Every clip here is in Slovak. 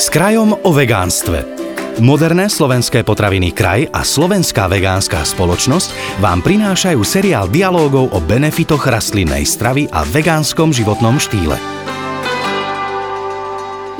S krajom o vegánstve. Moderné slovenské potraviny Kraj a Slovenská vegánska spoločnosť vám prinášajú seriál dialógov o benefitoch rastlinnej stravy a vegánskom životnom štýle.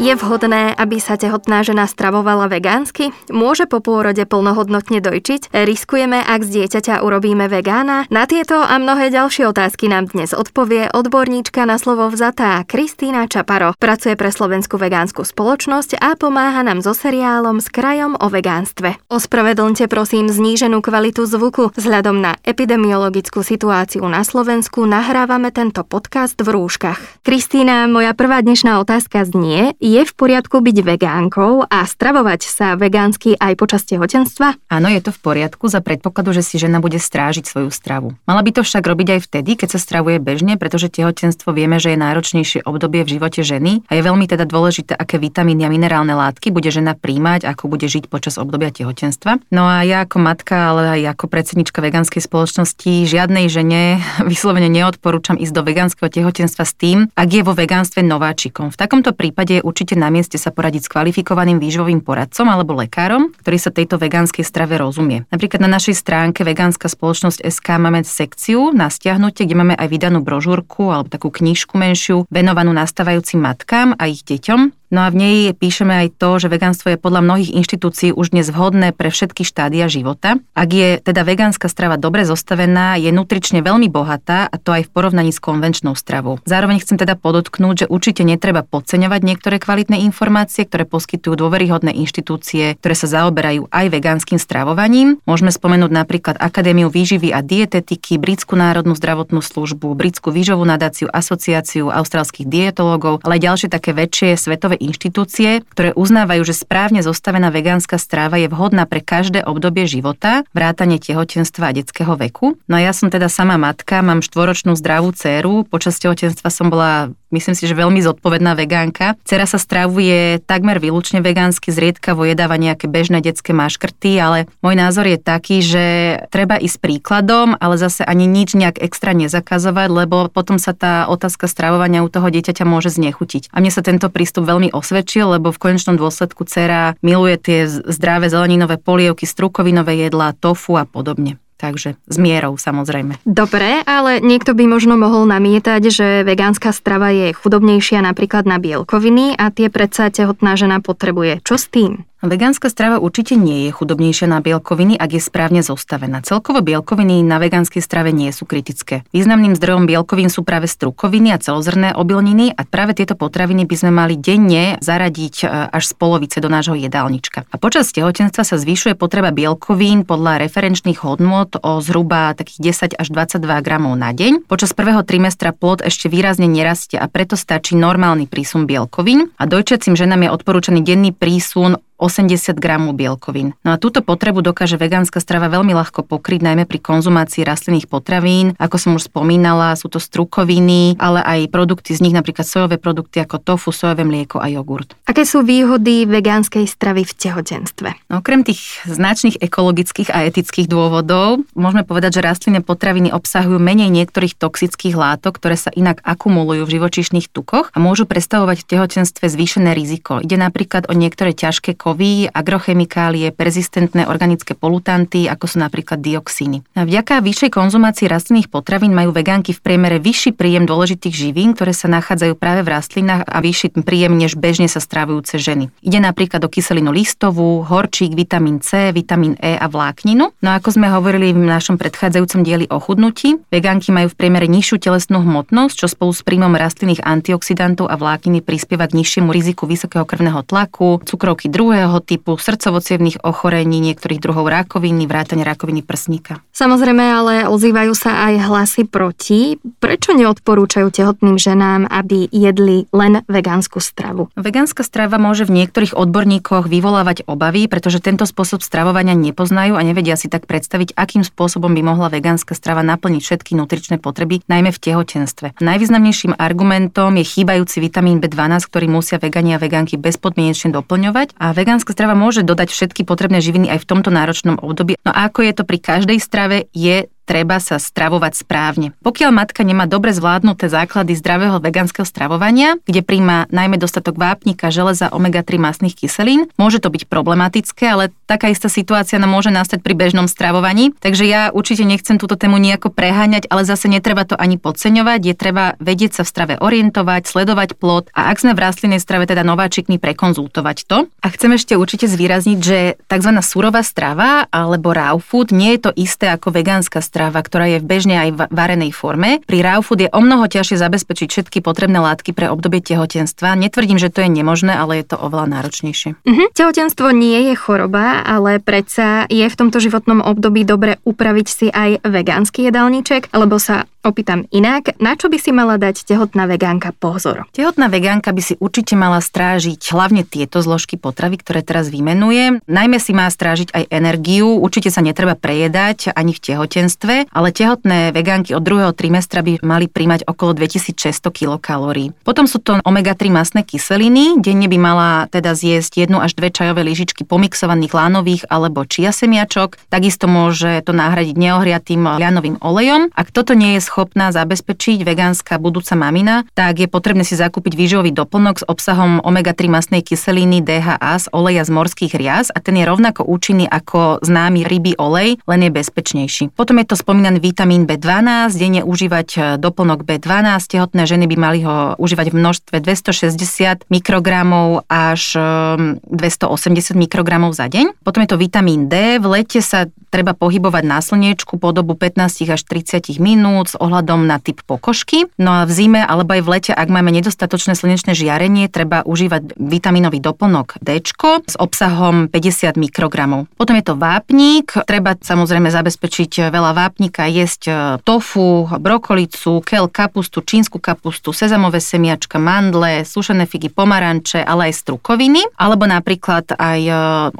Je vhodné, aby sa tehotná žena stravovala vegánsky? Môže po pôrode plnohodnotne dojčiť? Riskujeme, ak z dieťaťa urobíme vegána? Na tieto a mnohé ďalšie otázky nám dnes odpovie odborníčka na slovo vzatá Kristýna Čaparo. Pracuje pre Slovenskú vegánsku spoločnosť a pomáha nám so seriálom s krajom o vegánstve. Ospravedlňte prosím zníženú kvalitu zvuku. Vzhľadom na epidemiologickú situáciu na Slovensku nahrávame tento podcast v rúškach. Kristýna, moja prvá dnešná otázka znie, je v poriadku byť vegánkou a stravovať sa vegánsky aj počas tehotenstva? Áno, je to v poriadku za predpokladu, že si žena bude strážiť svoju stravu. Mala by to však robiť aj vtedy, keď sa stravuje bežne, pretože tehotenstvo vieme, že je náročnejšie obdobie v živote ženy a je veľmi teda dôležité, aké vitamíny a minerálne látky bude žena príjmať, ako bude žiť počas obdobia tehotenstva. No a ja ako matka, ale aj ako predsednička vegánskej spoločnosti žiadnej žene vyslovene neodporúčam ísť do vegánskeho tehotenstva s tým, ak je vo vegánstve nováčikom. V takomto prípade je určite na mieste sa poradiť s kvalifikovaným výživovým poradcom alebo lekárom, ktorý sa tejto vegánskej strave rozumie. Napríklad na našej stránke Vegánska spoločnosť SK máme sekciu na stiahnutie, kde máme aj vydanú brožúrku alebo takú knižku menšiu venovanú nastávajúcim matkám a ich deťom. No a v nej píšeme aj to, že vegánstvo je podľa mnohých inštitúcií už dnes vhodné pre všetky štádia života. Ak je teda vegánska strava dobre zostavená, je nutrične veľmi bohatá a to aj v porovnaní s konvenčnou stravou. Zároveň chcem teda podotknúť, že určite netreba podceňovať niektoré kvalitné informácie, ktoré poskytujú dôveryhodné inštitúcie, ktoré sa zaoberajú aj vegánskym stravovaním. Môžeme spomenúť napríklad Akadémiu výživy a dietetiky, Britskú národnú zdravotnú službu, Britskú výžovú nadáciu, asociáciu austrálskych dietológov, ale aj ďalšie také väčšie svetové inštitúcie, ktoré uznávajú, že správne zostavená vegánska stráva je vhodná pre každé obdobie života, vrátanie tehotenstva a detského veku. No a ja som teda sama matka, mám štvoročnú zdravú dceru, počas tehotenstva som bola myslím si, že veľmi zodpovedná vegánka. Cera sa stravuje takmer výlučne vegánsky, zriedkavo jedáva nejaké bežné detské maškrty, ale môj názor je taký, že treba ísť príkladom, ale zase ani nič nejak extra nezakazovať, lebo potom sa tá otázka stravovania u toho dieťaťa môže znechutiť. A mne sa tento prístup veľmi osvedčil, lebo v konečnom dôsledku dcera miluje tie zdravé zeleninové polievky, strukovinové jedlá, tofu a podobne. Takže s mierou samozrejme. Dobre, ale niekto by možno mohol namietať, že vegánska strava je chudobnejšia napríklad na bielkoviny a tie predsa tehotná žena potrebuje. Čo s tým? Vegánska strava určite nie je chudobnejšia na bielkoviny, ak je správne zostavená. Celkovo bielkoviny na vegánskej strave nie sú kritické. Významným zdrojom bielkovín sú práve strukoviny a celozrné obilniny a práve tieto potraviny by sme mali denne zaradiť e, až z polovice do nášho jedálnička. A počas tehotenstva sa zvyšuje potreba bielkovín podľa referenčných hodnot o zhruba takých 10 až 22 gramov na deň. Počas prvého trimestra plod ešte výrazne nerastie a preto stačí normálny prísun bielkovín a dojčiacim ženám je odporúčaný denný prísun 80 gramov bielkovín. No a túto potrebu dokáže vegánska strava veľmi ľahko pokryť, najmä pri konzumácii rastlinných potravín. Ako som už spomínala, sú to strukoviny, ale aj produkty z nich, napríklad sojové produkty ako tofu, sojové mlieko a jogurt. Aké sú výhody vegánskej stravy v tehotenstve? No, okrem tých značných ekologických a etických dôvodov, môžeme povedať, že rastlinné potraviny obsahujú menej niektorých toxických látok, ktoré sa inak akumulujú v živočíšnych tukoch a môžu predstavovať v tehotenstve zvýšené riziko. Ide napríklad o niektoré ťažké kovy, agrochemikálie, persistentné organické polutanty, ako sú napríklad dioxíny. A vďaka vyššej konzumácii rastlinných potravín majú vegánky v priemere vyšší príjem dôležitých živín, ktoré sa nachádzajú práve v rastlinách a vyšší príjem než bežne sa stravujúce ženy. Ide napríklad o kyselinu listovú, horčík, vitamín C, vitamín E a vlákninu. No a ako sme hovorili v našom predchádzajúcom dieli o chudnutí, vegánky majú v priemere nižšiu telesnú hmotnosť, čo spolu s príjmom rastlinných antioxidantov a vlákniny prispieva k nižšiemu riziku vysokého krvného tlaku, cukrovky druhého druhého typu, srdcovocievných ochorení, niektorých druhov rakoviny, vrátane rakoviny prsníka. Samozrejme, ale ozývajú sa aj hlasy proti. Prečo neodporúčajú tehotným ženám, aby jedli len vegánsku stravu? Vegánska strava môže v niektorých odborníkoch vyvolávať obavy, pretože tento spôsob stravovania nepoznajú a nevedia si tak predstaviť, akým spôsobom by mohla vegánska strava naplniť všetky nutričné potreby, najmä v tehotenstve. Najvýznamnejším argumentom je chýbajúci vitamín B12, ktorý musia vegani a vegánky bezpodmienečne doplňovať a vegánska strava môže dodať všetky potrebné živiny aj v tomto náročnom období. No a ako je to pri každej strave, je treba sa stravovať správne. Pokiaľ matka nemá dobre zvládnuté základy zdravého vegánskeho stravovania, kde príjma najmä dostatok vápnika, železa, omega-3 masných kyselín, môže to byť problematické, ale taká istá situácia nám môže nastať pri bežnom stravovaní. Takže ja určite nechcem túto tému nejako preháňať, ale zase netreba to ani podceňovať. Je treba vedieť sa v strave orientovať, sledovať plod a ak sme v rastlinnej strave teda nováčikmi prekonzultovať to. A chcem ešte určite zvýrazniť, že tzv. surová strava alebo raw food nie je to isté ako vegánska strava, ktorá je v bežne aj v varenej forme. Pri raw food je o mnoho ťažšie zabezpečiť všetky potrebné látky pre obdobie tehotenstva. Netvrdím, že to je nemožné, ale je to oveľa náročnejšie. Mhm. Tehotenstvo nie je choroba, ale predsa je v tomto životnom období dobre upraviť si aj vegánsky jedálniček, alebo sa opýtam inak, na čo by si mala dať tehotná vegánka pozor? Tehotná vegánka by si určite mala strážiť hlavne tieto zložky potravy, ktoré teraz vymenujem. Najmä si má strážiť aj energiu, určite sa netreba prejedať ani v tehotenstve, ale tehotné vegánky od druhého trimestra by mali príjmať okolo 2600 kilokalórií. Potom sú to omega-3 masné kyseliny, denne by mala teda zjesť jednu až dve čajové lyžičky pomixovaných lánových alebo čia semiačok. Takisto môže to nahradiť neohriatým ľanovým olejom. Ak toto nie je schopná zabezpečiť vegánska budúca mamina, tak je potrebné si zakúpiť výživový doplnok s obsahom omega-3 masnej kyseliny DHA z oleja z morských rias a ten je rovnako účinný ako známy rybí olej, len je bezpečnejší. Potom je to spomínaný vitamín B12, denne užívať e, doplnok B12, tehotné ženy by mali ho užívať v množstve 260 mikrogramov až 280 e, mikrogramov za deň. Potom je to vitamín D, v lete sa treba pohybovať na slniečku po dobu 15 až 30 minút s ohľadom na typ pokožky. No a v zime alebo aj v lete, ak máme nedostatočné slnečné žiarenie, treba užívať vitamínový doplnok D s obsahom 50 mikrogramov. Potom je to vápnik, treba samozrejme zabezpečiť veľa vápnika, jesť e, tofu, brokolicu, kel, kapustu, čínsku kapustu, sezamové semiačka, mandle, sušené figy, pomaranče, ale aj strukoviny, alebo napríklad aj e,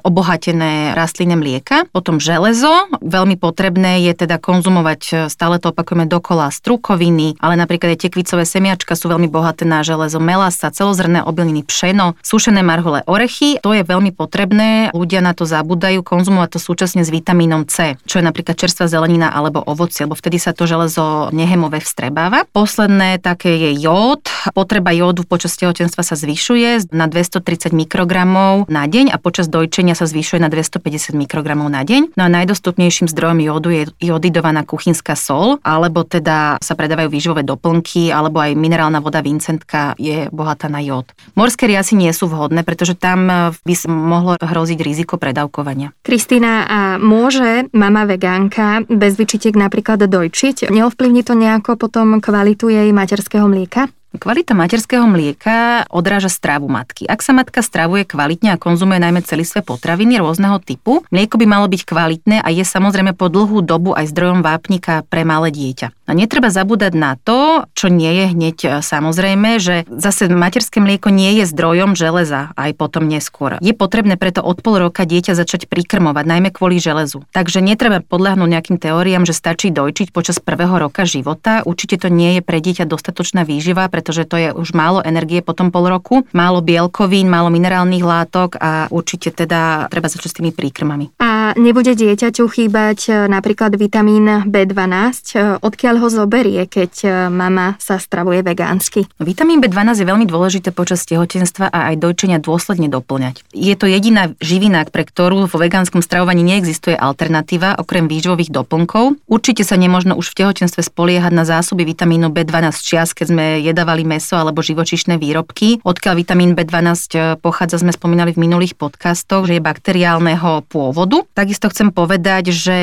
obohatené rastlinné mlieka. Potom železo, veľmi potrebné je teda konzumovať, e, stále to opakujeme dokola strukoviny, ale napríklad aj tekvicové semiačka sú veľmi bohaté na železo, melasa, celozrné obilniny, pšeno, sušené marhole, orechy. To je veľmi potrebné, ľudia na to zabúdajú, konzumovať to súčasne s vitamínom C, čo je napríklad čerstvá zelenina alebo ovoci, lebo vtedy sa to železo nehemové vstrebáva. Posledné také je jód. Potreba jódu počas tehotenstva sa zvyšuje na 230 mikrogramov na deň a počas dojčenia sa zvyšuje na 250 mikrogramov na deň. No a najdostupnejším zdrojom jódu je jodidovaná kuchynská sol, alebo teda sa predávajú výživové doplnky alebo aj minerálna voda Vincentka je bohatá na jód. Morské riasy nie sú vhodné, pretože tam eh, by mohlo hroziť riziko predávkovania. Kristýna, a môže mama vegánka bez vyčitiek napríklad dojčiť? Neovplyvní to nejako potom kvalitu jej materského mlieka? Kvalita materského mlieka odráža stravu matky. Ak sa matka stravuje kvalitne a konzumuje najmä celistvé potraviny rôzneho typu, mlieko by malo byť kvalitné a je samozrejme po dlhú dobu aj zdrojom vápnika pre malé dieťa. A netreba zabúdať na to, čo nie je hneď e, samozrejme, že zase materské mlieko nie je zdrojom železa aj potom neskôr. Je potrebné preto od pol roka dieťa začať prikrmovať, najmä kvôli železu. Takže netreba podľahnúť nejakým teóriám, že stačí dojčiť počas prvého roka života. Určite to nie je pre dieťa dostatočná výživa, pretože to je už málo energie po tom pol roku, málo bielkovín, málo minerálnych látok a určite teda treba začať s tými príkrmami. A nebude dieťaťu chýbať e, napríklad vitamín B12, e, odkiaľ ho zoberie, keď e, mama sa stravuje vegánsky? Vitamín B12 je veľmi dôležité počas tehotenstva a aj dojčenia dôsledne doplňať. Je to jediná živina, pre ktorú vo vegánskom stravovaní neexistuje alternatíva okrem výživových doplnkov. Určite sa nemožno už v tehotenstve spoliehať na zásoby vitamínu B12 čias, keď sme jedávali dávali meso alebo živočišné výrobky. Odkiaľ vitamín B12 e, pochádza, sme spomínali v minulých podcastoch, že je bakteriálneho pôvodu. Takisto chcem povedať, že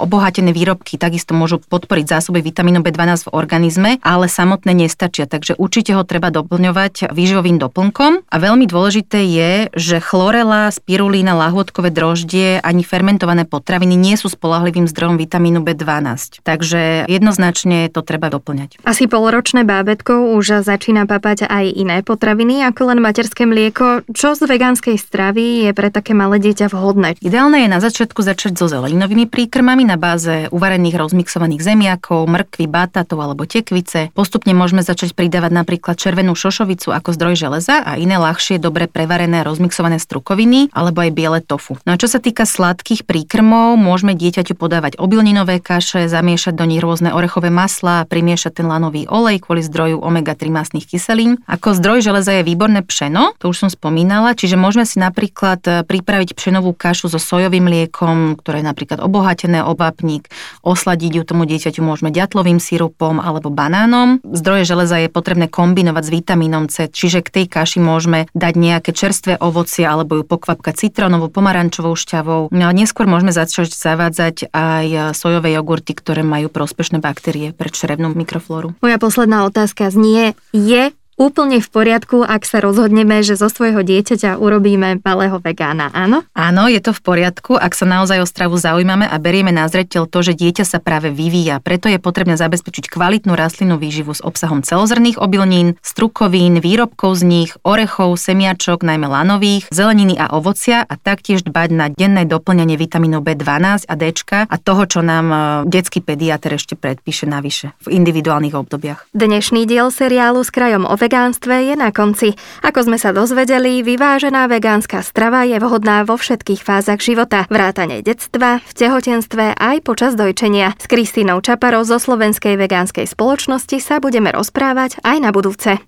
obohatené výrobky takisto môžu podporiť zásoby vitamínu B12 v organizme, ale samotné nestačia, takže určite ho treba doplňovať výživovým doplnkom. A veľmi dôležité je, že chlorela, spirulína, lahôdkové droždie ani fermentované potraviny nie sú spolahlivým zdrojom vitamínu B12. Takže jednoznačne to treba doplňať. Asi polročné bábetko už už začína papať aj iné potraviny ako len materské mlieko. Čo z vegánskej stravy je pre také malé dieťa vhodné? Ideálne je na začiatku začať so zeleninovými príkrmami na báze uvarených rozmixovaných zemiakov, mrkvy, batátov alebo tekvice. Postupne môžeme začať pridávať napríklad červenú šošovicu ako zdroj železa a iné ľahšie, dobre prevarené rozmixované strukoviny alebo aj biele tofu. No a čo sa týka sladkých príkrmov, môžeme dieťaťu podávať obilninové kaše, zamiešať do nich rôzne orechové maslá, primiešať ten lanový olej kvôli zdroju omega-3 masných kyselín. Ako zdroj železa je výborné pšeno, to už som spomínala, čiže môžeme si napríklad e, pripraviť pšenovú kašu so sojovým mliekom, ktoré je napríklad obohatené o vápnik, osladiť ju tomu dieťaťu môžeme ďatlovým sirupom alebo banánom. Zdroje železa je potrebné kombinovať s vitamínom C, čiže k tej kaši môžeme dať nejaké čerstvé ovocie alebo ju pokvapkať citrónovou, pomarančovou šťavou. No a neskôr môžeme začať zavádzať aj sojové jogurty, ktoré majú prospešné baktérie pre črevnú mikroflóru. Moja posledná otázka znie, je úplne v poriadku, ak sa rozhodneme, že zo svojho dieťaťa urobíme malého vegána, áno? Áno, je to v poriadku, ak sa naozaj o stravu zaujímame a berieme na zreteľ to, že dieťa sa práve vyvíja. Preto je potrebné zabezpečiť kvalitnú rastlinnú výživu s obsahom celozrných obilnín, strukovín, výrobkov z nich, orechov, semiačok, najmä lanových, zeleniny a ovocia a taktiež dbať na denné doplňanie vitamínov B12 a D a toho, čo nám e, detský pediatr ešte predpíše navyše v individuálnych obdobiach. Dnešný diel seriálu s krajom o vegánstve je na konci. Ako sme sa dozvedeli, vyvážená vegánska strava je vhodná vo všetkých fázach života, vrátane detstva, v tehotenstve aj počas dojčenia. S Kristínou Čaparou zo Slovenskej vegánskej spoločnosti sa budeme rozprávať aj na budúce.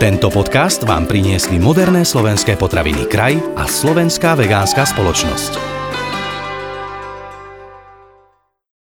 Tento podcast vám priniesli moderné slovenské potraviny Kraj a Slovenská vegánska spoločnosť.